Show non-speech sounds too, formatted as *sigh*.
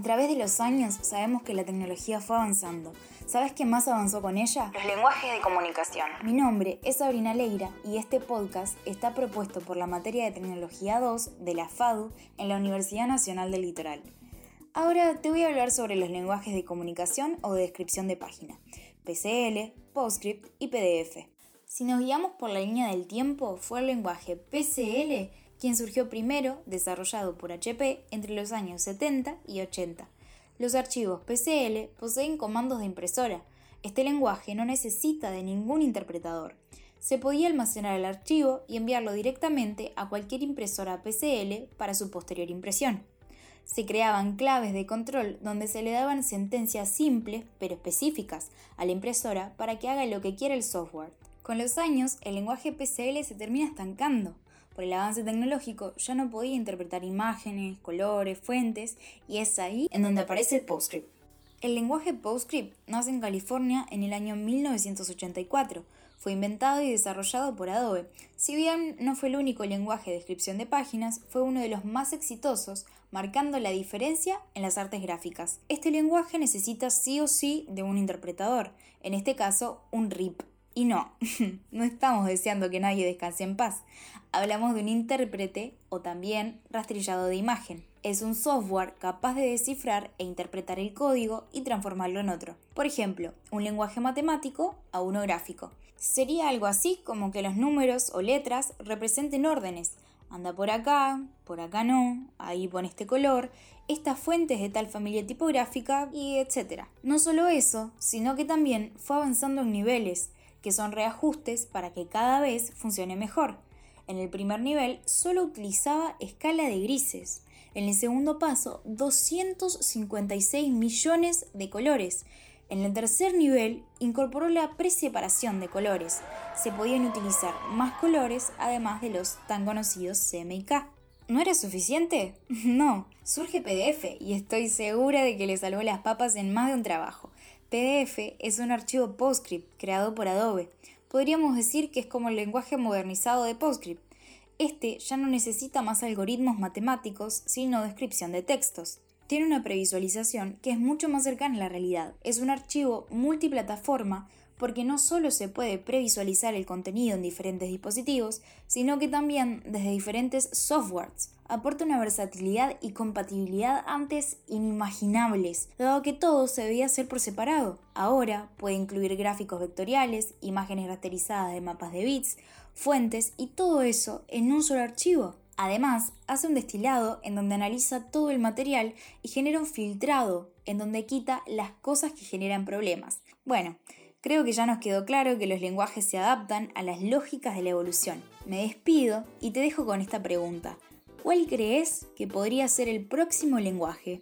A través de los años sabemos que la tecnología fue avanzando. ¿Sabes qué más avanzó con ella? Los lenguajes de comunicación. Mi nombre es Sabrina Leira y este podcast está propuesto por la materia de Tecnología 2 de la FADU en la Universidad Nacional del Litoral. Ahora te voy a hablar sobre los lenguajes de comunicación o de descripción de página, PCL, PostScript y PDF. Si nos guiamos por la línea del tiempo, fue el lenguaje PCL quien surgió primero, desarrollado por HP entre los años 70 y 80. Los archivos PCL poseen comandos de impresora. Este lenguaje no necesita de ningún interpretador. Se podía almacenar el archivo y enviarlo directamente a cualquier impresora PCL para su posterior impresión. Se creaban claves de control donde se le daban sentencias simples pero específicas a la impresora para que haga lo que quiera el software. Con los años, el lenguaje PCL se termina estancando por el avance tecnológico, ya no podía interpretar imágenes, colores, fuentes, y es ahí en donde aparece el PostScript. El lenguaje PostScript nace en California en el año 1984. Fue inventado y desarrollado por Adobe. Si bien no fue el único lenguaje de descripción de páginas, fue uno de los más exitosos, marcando la diferencia en las artes gráficas. Este lenguaje necesita sí o sí de un interpretador, en este caso un RIP. Y no, *laughs* no estamos deseando que nadie descanse en paz. Hablamos de un intérprete o también rastrillado de imagen. Es un software capaz de descifrar e interpretar el código y transformarlo en otro. Por ejemplo, un lenguaje matemático a uno gráfico. Sería algo así como que los números o letras representen órdenes. Anda por acá, por acá no, ahí pone este color, esta fuente es de tal familia tipográfica y etc. No solo eso, sino que también fue avanzando en niveles que son reajustes para que cada vez funcione mejor. En el primer nivel solo utilizaba escala de grises. En el segundo paso, 256 millones de colores. En el tercer nivel, incorporó la preseparación de colores. Se podían utilizar más colores además de los tan conocidos CMYK. ¿No era suficiente? *laughs* No, surge PDF y estoy segura de que le salvó las papas en más de un trabajo. PDF es un archivo PostScript creado por Adobe. Podríamos decir que es como el lenguaje modernizado de PostScript. Este ya no necesita más algoritmos matemáticos, sino descripción de textos. Tiene una previsualización que es mucho más cercana a la realidad. Es un archivo multiplataforma porque no solo se puede previsualizar el contenido en diferentes dispositivos, sino que también desde diferentes softwares. Aporta una versatilidad y compatibilidad antes inimaginables, dado que todo se debía hacer por separado. Ahora puede incluir gráficos vectoriales, imágenes rasterizadas de mapas de bits, fuentes y todo eso en un solo archivo. Además, hace un destilado en donde analiza todo el material y genera un filtrado en donde quita las cosas que generan problemas. Bueno, Creo que ya nos quedó claro que los lenguajes se adaptan a las lógicas de la evolución. Me despido y te dejo con esta pregunta. ¿Cuál crees que podría ser el próximo lenguaje?